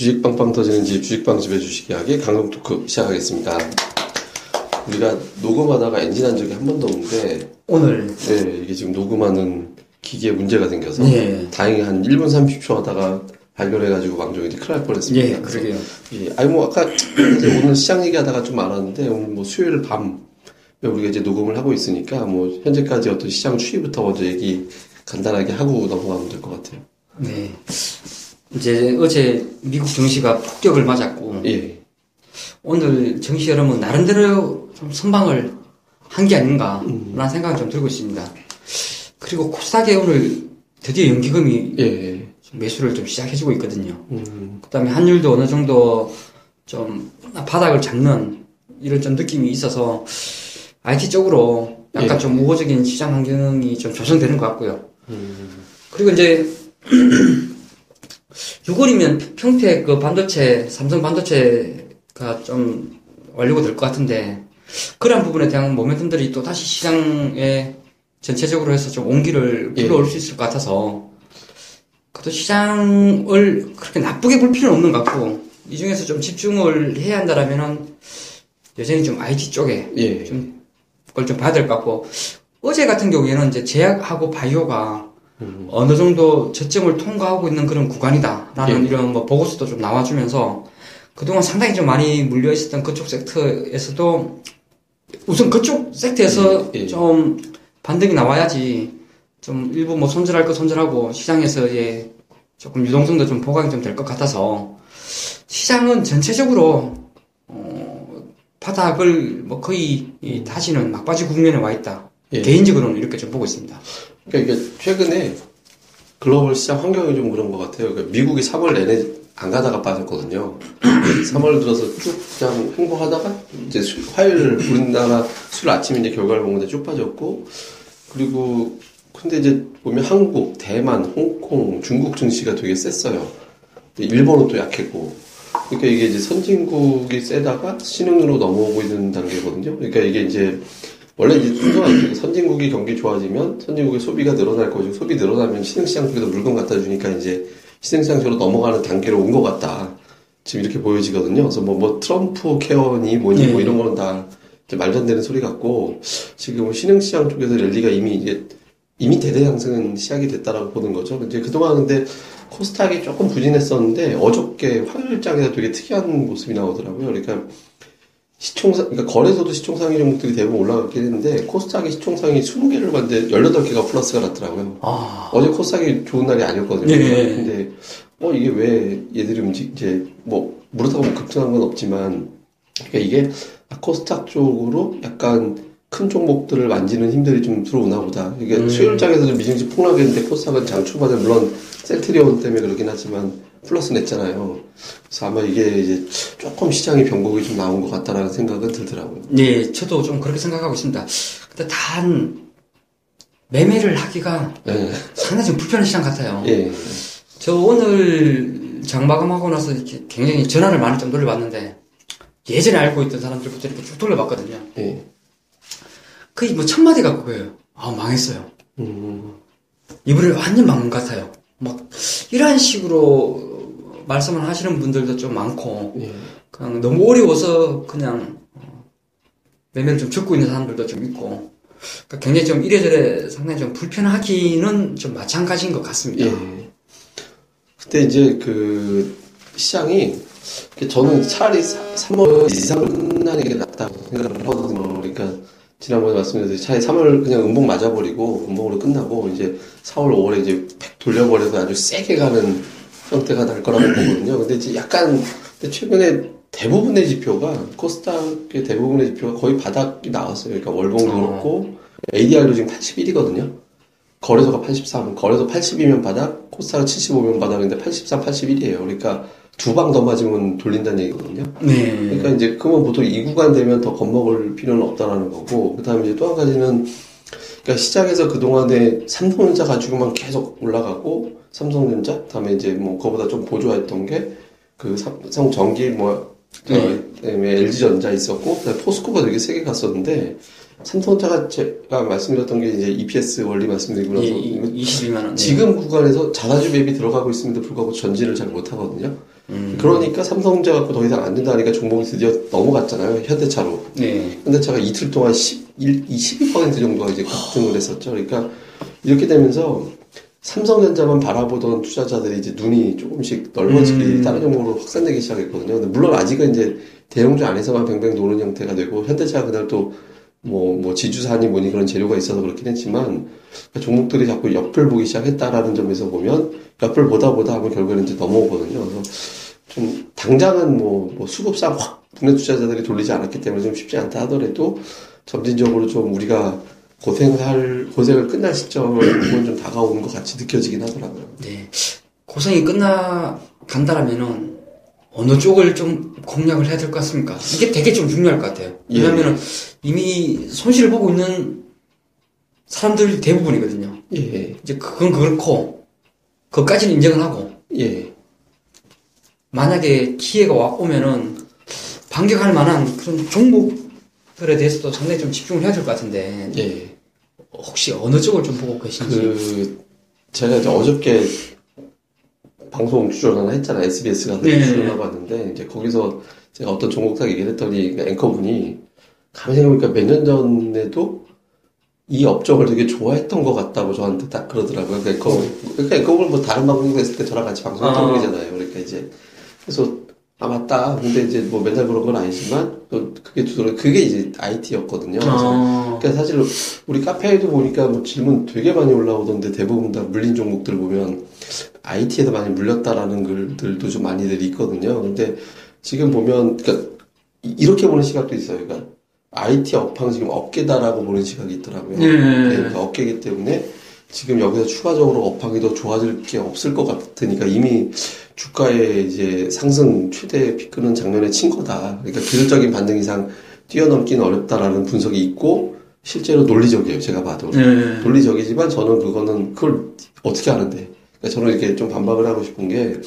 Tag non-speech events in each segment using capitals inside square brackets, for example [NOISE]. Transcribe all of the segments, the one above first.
예, 주식 빵빵 터지는 집 주식빵집의 주식 이야기 강성 토크 시작하겠습니다. 우리가 녹음하다가 엔진한 적이 한 번도 없는데 오늘 네, 이게 지금 녹음하는 기기에 문제가 생겨서 예. 다행히 한 1분 30초 하다가 발견해가지고 왕종이 큰일 날 뻔했습니다. 예 그러게요. 예, 아니 뭐 아까 오늘 시장 얘기하다가 좀 알았는데 오늘 뭐 수요일 밤 우리가 이제 녹음을 하고 있으니까 뭐 현재까지 어떤 시장 추이부터 먼저 얘기 간단하게 하고 넘어가면 될 것 같아요. 네 이제 어제 미국 증시가 폭격을 맞았고 예, 오늘 증시 여러분 나름대로 좀 선방을 한 게 아닌가라는 생각이 좀 들고 있습니다. 그리고 코스닥에 오늘 드디어 연기금이 예, 좀 매수를 좀 시작해주고 있거든요. 음, 그다음에 환율도 어느 정도 좀 바닥을 잡는 이런 좀 느낌이 있어서 IT 쪽으로 약간 예. 좀 우호적인 시장 환경이 좀 조성되는 것 같고요. 음, 그리고 이제 [CLEARS THROAT] 6월이면 평택 그 반도체 삼성 반도체가 좀 완료가 될 것 같은데 그런 부분에 대한 모멘텀들이 또 다시 시장에 전체적으로 해서 좀 온기를 예. 불러올 수 있을 것 같아서 그것도 시장을 그렇게 나쁘게 볼 필요는 없는 것 같고 이 중에서 좀 집중을 해야 한다라면은 여전히 좀 IT 쪽에 예, 좀 그걸 좀 봐야 될 것 같고 어제 같은 경우에는 이제 제약하고 바이오가 음, 어느 정도 저점을 통과하고 있는 그런 구간이다라는 예. 이런 뭐 보고서도 좀 나와주면서 그동안 상당히 좀 많이 물려 있었던 그쪽 섹터에서도 우선 그쪽 섹터에서 예, 예. 좀 반등이 나와야지 좀 일부 뭐 손절할 거 손절하고 시장에서의 조금 유동성도 좀 보강이 좀 될 것 같아서 시장은 전체적으로 어, 바닥을 뭐 거의 이 다시는 막바지 국면에 와 있다. 예. 개인적으로는 이렇게 좀 보고 있습니다. 그러니까 이게 최근에 글로벌 시장 환경이 좀 그런 것 같아요. 그러니까 미국이 3월 내내 안 가다가 빠졌거든요. [CLEARS THROAT] 3월 들어서 쭉 그냥 행보하다가 이제 수- 화요일 우리나라 술 아침 이제 결과를 보는데 쭉 빠졌고 그리고 근데 이제 보면 한국, 대만, 홍콩, 중국 증시가 되게 셌어요. 일본은 또 약했고. 그러니까 이게 이제 선진국이 세다가 신흥으로 넘어오고 있는 단계거든요. 그러니까 이게 이제 원래 이제 순서가 이렇게 선진국이 경기 좋아지면 선진국의 소비가 늘어날 거고 소비 늘어나면 신흥시장 쪽에서 물건 갖다 주니까 이제 신흥시장 쪽으로 넘어가는 단계로 온 것 같다. 지금 이렇게 보여지거든요. 그래서 뭐, 뭐 트럼프 케어니 뭐니 뭐 예. 이런 거는 다 말도 안 되는 소리 같고 지금 신흥시장 쪽에서 랠리가 이미 이제 이미 대대 상승은 시작이 됐다라고 보는 거죠. 이제 그동안 근데 코스닥이 조금 부진했었는데 어저께 화요일장에서 되게 특이한 모습이 나오더라고요. 그러니까 시총상, 그러니까 거래소도 시총상위 종목들이 대부분 올라갔긴 했는데 코스닥의 시총상위 20개를 봤는데 18개가 플러스가 났더라고요. 아, 어제 코스닥이 좋은 날이 아니었거든요. 예. 근데 어 이게 왜 얘들이 움직 이제 뭐 그렇다고 뭐 급등한 건 없지만 그러니까 이게 아, 코스닥 쪽으로 약간 큰 종목들을 만지는 힘들이 좀 들어오나 보다. 이게 음. 수요일장에서 좀 미증시 폭락했는데 코스닥은 장 초반에 물론 셀트리온 때문에 그러긴 하지만 플러스 냈잖아요. 그래서 아마 이게 이제 조금 시장의 변곡이 좀 나온 것 같다라는 생각은 들더라고요. 네, 저도 좀 그렇게 생각하고 있습니다. 근데 단 매매를 하기가 예, 상당히 좀 불편한 시장 같아요. 예, 저 오늘 장마감하고 나서 이렇게 굉장히 전화를 많이 좀 돌려봤는데 예전에 알고 있던 사람들부터 이렇게 쭉 돌려봤거든요. 예. 거의 뭐 첫 마디가 그거예요. 아 망했어요. 음, 이번에 완전 망한 것 같아요. 막 이런 식으로 말씀을 하시는 분들도 좀 많고 예. 그냥 너무 어려워서 그냥 어, 매매를 좀 적고 있는 사람들도 좀 있고 그러니까 굉장히 좀 이래저래 상당히 좀 불편하기는 좀 마찬가지인 것 같습니다. 예. 그때 이제 그 시장이 저는 차라리 3월 이상 끝나는 게 낫다고 생각을 하거든요. 그러니까 지난번에 말씀드렸듯이 차라리 3월 그냥 음봉 맞아버리고 음봉으로 끝나고 이제 4월, 5월에 이제 팩 돌려버려서 아주 세게 가는 형태가 날 거라고 보거든요. 근데 이제 약간 근데 최근에 대부분의 지표가 코스닥의 대부분의 지표가 거의 바닥이 나왔어요. 그러니까 월봉도 어. 그렇고 ADR도 지금 81이거든요. 거래소가 83, 거래소 80이면 바닥, 코스닥은 75면 바닥인데 83, 81이에요. 그러니까 두 방 더 맞으면 돌린다는 얘기거든요. 네. 그러니까 이제 그러면 보통 이 구간 되면 더 겁먹을 필요는 없다라는 거고, 그 다음에 이제 또 한 가지는, 그러니까 시장에서 그동안에 삼성전자 가지고만 계속 올라가고, 삼성전자, 그 다음에 이제 뭐 그거보다 좀 보조했던 게, 그 삼성 전기 뭐 네. 그다음에 LG전자 있었고, 포스코가 되게 세게 갔었는데, 삼성전자가 제가 말씀드렸던 게 이제 EPS 원리 말씀드리고 나서 예, 22만 원. 지금 구간에서 자사주 맵이 들어가고 있음에도 불구하고 전진을 잘 못하거든요. 음. 그러니까 삼성전자 갖고 더 이상 안 된다니까 종목이 드디어 넘어갔잖아요. 현대차로. 네. 현대차가 이틀 동안 11, 12% 정도가 이제 급등을 했었죠. 그러니까 이렇게 되면서 삼성전자만 바라보던 투자자들이 이제 눈이 조금씩 넓어지기 음. 다른 종목으로 확산되기 시작했거든요. 물론 아직은 이제 대형주 안에서만 뱅뱅 도는 형태가 되고 현대차가 그날 또 뭐, 뭐, 지주산이 뭐니 그런 재료가 있어서 그렇긴 했지만, 종목들이 자꾸 옆을 보기 시작했다라는 점에서 보면, 옆을 보다 보다 하면 결국에는 이제 넘어오거든요. 그래서 좀, 당장은 뭐, 뭐 수급상 확 국내 투자자들이 돌리지 않았기 때문에 좀 쉽지 않다 하더라도, 점진적으로 좀 우리가 고생할, 고생을 끝날 시점은 [CLEARS THROAT] 좀 다가오는 것 같이 느껴지긴 하더라고요. 네. 고생이 끝나 간다라면은 어느 쪽을 좀 공략을 해야 될 것 같습니까? 이게 되게 좀 중요할 것 같아요. 예. 왜냐면은 이미 손실을 보고 있는 사람들 대부분이거든요. 예, 이제 그건 그렇고 그것까지는 인정을 하고 예, 만약에 기회가 와 오면은 반격할 만한 그런 종목 들에 대해서도 상당히 좀 집중을 해야 될 것 같은데 예. 혹시 어느 쪽을 좀 보고 계신지? 그, 제가 이제 어저께 방송 출연을 했잖아요. SBS가 네. 출연하고 왔는데, 이제 거기서 제가 어떤 종목 딱 얘기를 했더니, 그 앵커분이, 가만히 생각해보니까 몇 년 전에도 이 업종을 되게 좋아했던 것 같다고 저한테 딱 그러더라고요. 그러니까 앵커, 그러니까 앵커분은 뭐 다른 방송에서 했을 때 저랑 같이 방송했던 아. 분이잖아요. 그러니까 이제, 그래서, 아, 맞다. 근데 이제 뭐 맨날 그런 건 아니지만, 또 그게 두드러, 그게 이제 IT였거든요. 어, 그러니까 사실 우리 카페에도 보니까 뭐 질문 되게 많이 올라오던데 대부분 다 물린 종목들 보면 IT에도 많이 물렸다라는 글들도 좀 많이들 있거든요. 근데 지금 보면 그러니까 이- 이렇게 보는 시각도 있어요. 그러니까 IT 업황 지금 어깨다라고 보는 시각이 있더라고요. 네. 그러니까 어깨이기 때문에 지금 여기서 추가적으로 업황이 더 좋아질 게 없을 것 같으니까 이미 주가의 이제 상승 최대 피크는 작년에 친 거다. 그러니까 기술적인 반등 이상 뛰어넘기는 어렵다라는 분석이 있고 실제로 논리적이에요. 제가 봐도 네. 논리적이지만 저는 그거는 그걸 어떻게 하는데? 그러니까 저는 이렇게 좀 반박을 하고 싶은 게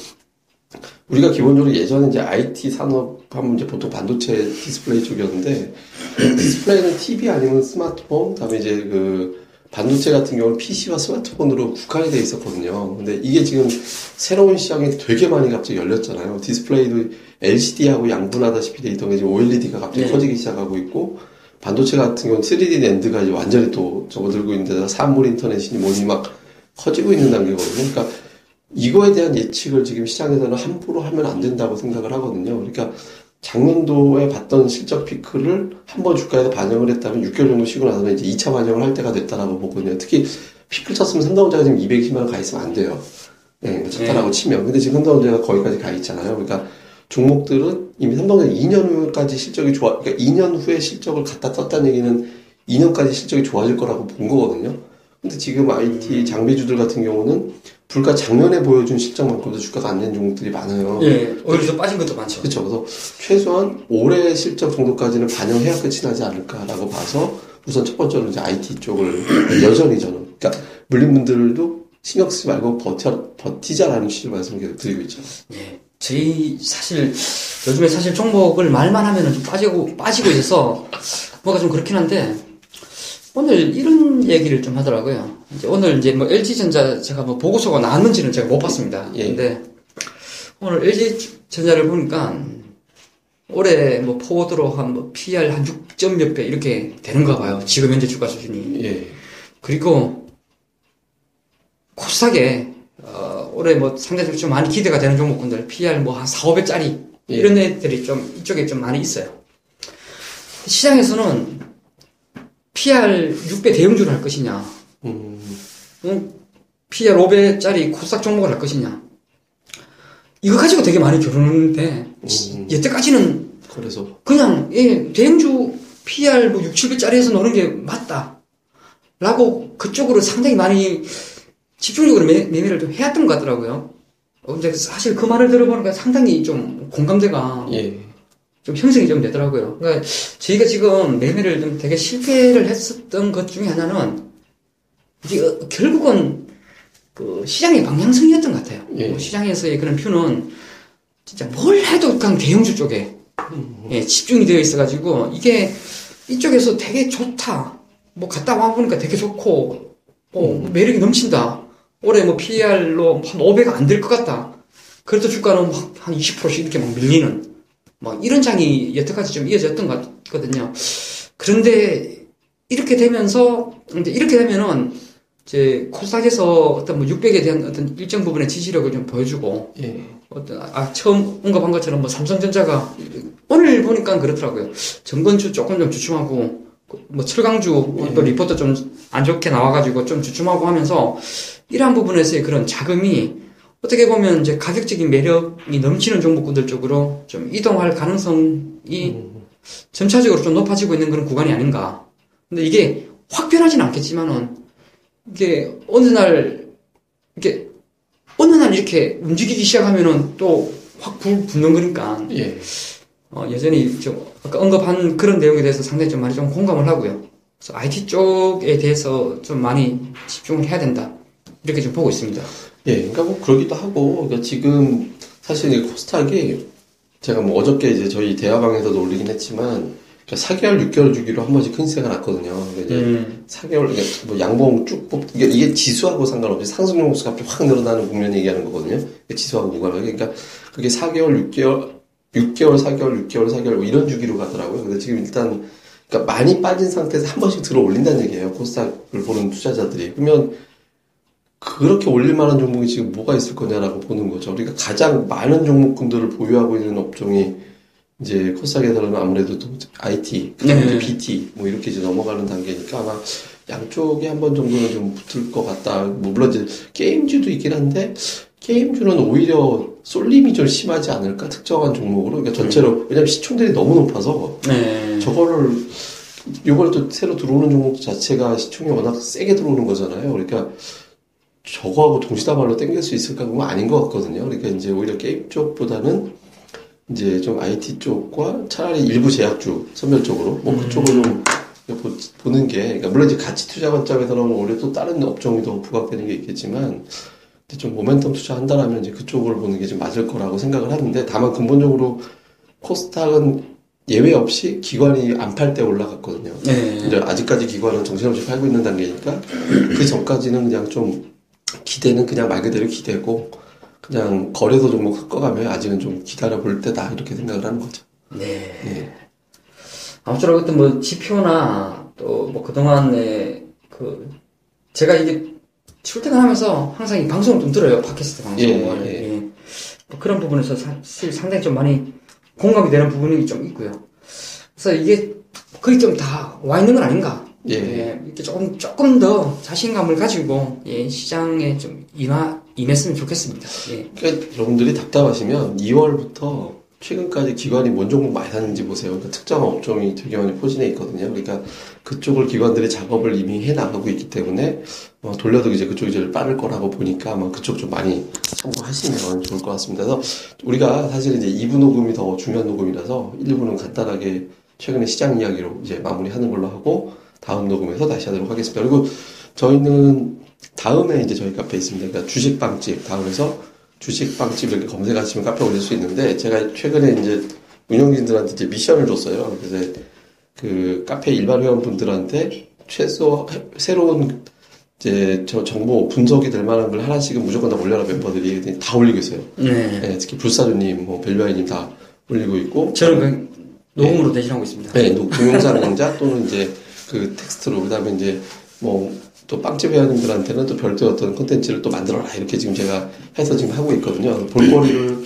우리가 기본적으로 예전에 이제 IT 산업 하면 이제 보통 반도체 디스플레이 쪽이었는데 디스플레이는 TV 아니면 스마트폰, 그다음에 이제 그 반도체 같은 경우는 PC와 스마트폰으로 국한이 돼 있었거든요. 근데 이게 지금 새로운 시장이 되게 많이 갑자기 열렸잖아요. 디스플레이도 LCD하고 양분하다시피 돼 있던 게 지금 OLED가 갑자기 네. 커지기 시작하고 있고 반도체 같은 경우는 3D 랜드가 이제 완전히 또 접어들고 있는데 산물 인터넷이니 뭐니 막 커지고 있는 단계거든요. 그러니까 이거에 대한 예측을 지금 시장에서는 함부로 하면 안 된다고 생각을 하거든요. 그러니까 작년도에 봤던 실적 피크를 한 번 주가에서 반영을 했다면 6개월 정도 쉬고 나서는 이제 2차 반영을 할 때가 됐다라고 보거든요. 특히 피크를 쳤으면 삼성전자가 지금 220만 원가 있으면 안 돼요. 네, 쳤다라고 치면. 근데 지금 삼성전자가 거기까지 가 있잖아요. 그러니까 종목들은 이미 삼성전자 2년 후까지 실적이 좋아, 그러니까 2년 후에 실적을 갖다 썼다는 얘기는 2년까지 실적이 좋아질 거라고 본 거거든요. 근데 지금 IT 장비주들 같은 경우는 불과 작년에 보여준 실적만큼도 주가가 안 된 종목들이 많아요. 예, 오히려 좀 빠진 것도 많죠. 그렇죠. 그래서 최소한 올해 실적 정도까지는 반영해야 끝이 나지 않을까라고 봐서 우선 첫 번째로 이제 IT 쪽을 [CLEARS THROAT] 여전히 저는 그러니까 물린 분들도 신경 쓰지 말고 버텨 버티자라는 취지로 말씀을 계속 드리고 있죠. 예. 저희 사실 요즘에 사실 종목을 말만 하면은 좀 빠지고 빠지고 있어서 뭐가 좀 그렇긴 한데 오늘 이런 얘기를 좀 하더라고요. 이제 오늘 이제 뭐 LG전자 제가 뭐 보고서가 나왔는지는 제가 못 봤습니다. 예. 근데 오늘 LG전자를 보니까 올해 뭐 포워드로 한뭐 PR 한 6점 몇 배 이렇게 되는가 봐요. 지금 현재 주가 수준이. 예. 그리고 코스닥에 어, 올해 뭐 상대적으로 좀 많이 기대가 되는 종목군들 PR 뭐 한 4, 5배짜리 예. 이런 애들이 좀 이쪽에 좀 많이 있어요. 시장에서는 PR 6배 대형주를 할 것이냐, 음, 응? PR 5배짜리 코스닥 종목을 할 것이냐. 이거 가지고 되게 많이 겨루는데 음. 여태까지는 그래서 그냥 예, 대형주 PR 뭐 6, 7배짜리에서 노는 게 맞다. 라고 그쪽으로 상당히 많이 집중적으로 매, 매매를 좀 해왔던 것 같더라고요. 어, 근데 사실 그 말을 들어보니까 상당히 좀 공감대가 예. 좀 형성이 좀 되더라고요. 그러니까 저희가 지금 매매를 좀 되게 실패를 했었던 것 중에 하나는 이제 어, 결국은 그 시장의 방향성이었던 것 같아요. 예. 뭐 시장에서의 그런 뷰는 진짜 뭘 해도 그냥 대형주 쪽에 예, 집중이 되어 있어가지고 이게 이쪽에서 되게 좋다. 뭐 갔다 와 보니까 되게 좋고 어, 매력이 넘친다. 올해 뭐 PR로 한 500 안 될 것 같다. 그래도 주가는 막 한 20%씩 이렇게 막 밀리는 막 이런 장이 여태까지 좀 이어졌던 것 같거든요. 그런데 이렇게 되면서 이제 이렇게 되면은 이제 코스닥에서 어떤 뭐 600에 대한 어떤 일정 부분의 지지력을 좀 보여주고 예. 어떤 아 처음 언급한 것처럼 뭐 삼성전자가 오늘 보니까 그렇더라고요. 정건주 조금 좀 주춤하고 뭐 철강주 또 리포트 좀 안 좋게 나와가지고 좀 주춤하고 하면서 이러한 부분에서의 그런 자금이 어떻게 보면 이제 가격적인 매력이 넘치는 종목군들 쪽으로 좀 이동할 가능성이 점차적으로 좀 높아지고 있는 그런 구간이 아닌가. 근데 이게 확 변하지는 않겠지만은 이게 어느 날 이게 어느 날 이렇게 움직이기 시작하면은 또 확 붙는 거니까 예. 어, 여전히 좀 아까 언급한 그런 내용에 대해서 상당히 좀 많이 좀 공감을 하고요. 그래서 IT 쪽에 대해서 좀 많이 집중을 해야 된다. 이렇게 좀 보고 있습니다. 예, 그러니까 뭐 그러기도 하고, 그러니까 지금 사실 이 코스닥이 제가 뭐 어저께 이제 저희 대화방에서도 올리긴 했지만, 4개월, 6개월 주기로 한 번씩 큰 세가 났거든요. 그러니까 이제 음. 4개월, 이게 뭐 양봉 쭉 뽑, 이게, 이게 지수하고 상관없이 상승 종목수가 갑자기 확 늘어나는 국면 얘기하는 거거든요. 그러니까 지수하고 무관하게. 그러니까 그게 4개월, 6개월, 6개월, 4개월, 6개월, 4개월, 뭐 이런 주기로 가더라고요. 근데 지금 일단, 그러니까 많이 빠진 상태에서 한 번씩 들어 올린다는 얘기예요. 코스닥을 보는 투자자들이. 그러면 그렇게 올릴 만한 종목이 지금 뭐가 있을 거냐라고 보는 거죠. 우리가 가장 많은 종목군들을 보유하고 있는 업종이 이제 코스닥에서는 아무래도 또 IT, 네. BT 뭐 이렇게 이제 넘어가는 단계니까 아마 양쪽에 한 번 정도는 좀 붙을 것 같다. 뭐 물론 이제 게임주도 있긴 한데 게임주는 오히려 쏠림이 좀 심하지 않을까 특정한 종목으로 그러니까 전체로 왜냐면 시총들이 너무 높아서 네. 저거를 요번에 또 새로 들어오는 종목 자체가 시총이 워낙 세게 들어오는 거잖아요. 그러니까 저거하고 동시다발로 땡길 수 있을까 보면 아닌 것 같거든요. 그러니까 이제 오히려 게임 쪽보다는 이제 좀 IT 쪽과 차라리 일부 제약주 선별적으로 뭐 그쪽을 좀 보- 보는 게 그러니까 물론 이제 가치 투자 관점에서는 오히려 또 다른 업종이 더 부각되는 게 있겠지만 좀 모멘텀 투자 한다라면 이제 그쪽을 보는 게 좀 맞을 거라고 생각을 하는데 다만 근본적으로 코스닥은 예외 없이 기관이 안 팔 때 올라갔거든요. 네. 이제 아직까지 기관은 정신없이 팔고 있는 단계니까 그 전까지는 그냥 좀 기대는 그냥 말 그대로 기대고 그냥 거래소 종목 섞어가면 아직은 좀 기다려 볼 때다 이렇게 생각을 하는 거죠. 네. 예. 아무쪼록 어떤 뭐 지표나 또 뭐 그동안에 그 제가 이게 출퇴근하면서 항상 이 방송을 좀 들어요 팟캐스트 방송을 예, 예. 예. 뭐 그런 부분에서 사실 상당히 좀 많이 공감이 되는 부분이 좀 있고요. 그래서 이게 거의 좀 다 와 있는 건 아닌가. 예. 이렇게 조금 조금 더 자신감을 가지고 예, 시장에 좀 임하 임했으면 좋겠습니다. 예. 그러니까 여러분들이 답답하시면 2월부터 최근까지 기관이 뭔 종목 많이 샀는지 보세요. 그러니까 특정 업종이 되게 많이 포진해 있거든요. 그러니까 그쪽을 기관들이 작업을 이미 해 나가고 있기 때문에 어, 돌려도 이제 그쪽이 제일 빠를 거라고 보니까 아마 그쪽 좀 많이 참고하시면 좋을 것 같습니다. 그래서 우리가 사실 이제 2부 녹음이 더 중요한 녹음이라서 1부는 간단하게 최근에 시장 이야기로 이제 마무리하는 걸로 하고 다음 녹음에서 다시 하도록 하겠습니다. 그리고 저희는 다음에 이제 저희 카페에 있습니다. 그러니까 주식빵집 다음에서 주식빵집 이렇게 검색하시면 카페 올릴 수 있는데 제가 최근에 이제 운영진들한테 이제 미션을 줬어요. 그래서 그 카페 일반 회원분들한테 최소 새로운 이제 저 정보 분석이 될 만한 걸 하나씩은 무조건 다 올려라 멤버들이 다 올리고 있어요. 네. 네, 특히 불사조님, 뭐 벨바이님 다 올리고 있고 저는 그 녹음으로 대신하고 있습니다. 네, 노- 동영상 강좌 또는 이제 그 텍스트로 그다음에 이제 뭐 또 빵집 회원님들한테는 또 별도의 어떤 콘텐츠를 또 만들어라 이렇게 지금 제가 해서 지금 하고 있거든요. 볼거리를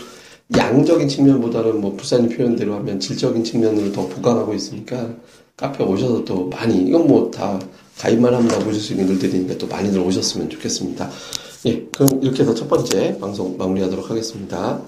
양적인 측면보다는 뭐 불사님 표현대로 하면 질적인 측면으로 더 보강하고 있으니까 카페 오셔서 또 많이 이건 뭐 다 가입만 하면 다 보실 수 있는 글들이니까 또 많이들 오셨으면 좋겠습니다. 예, 그럼 이렇게 해서 첫 번째 방송 마무리하도록 하겠습니다.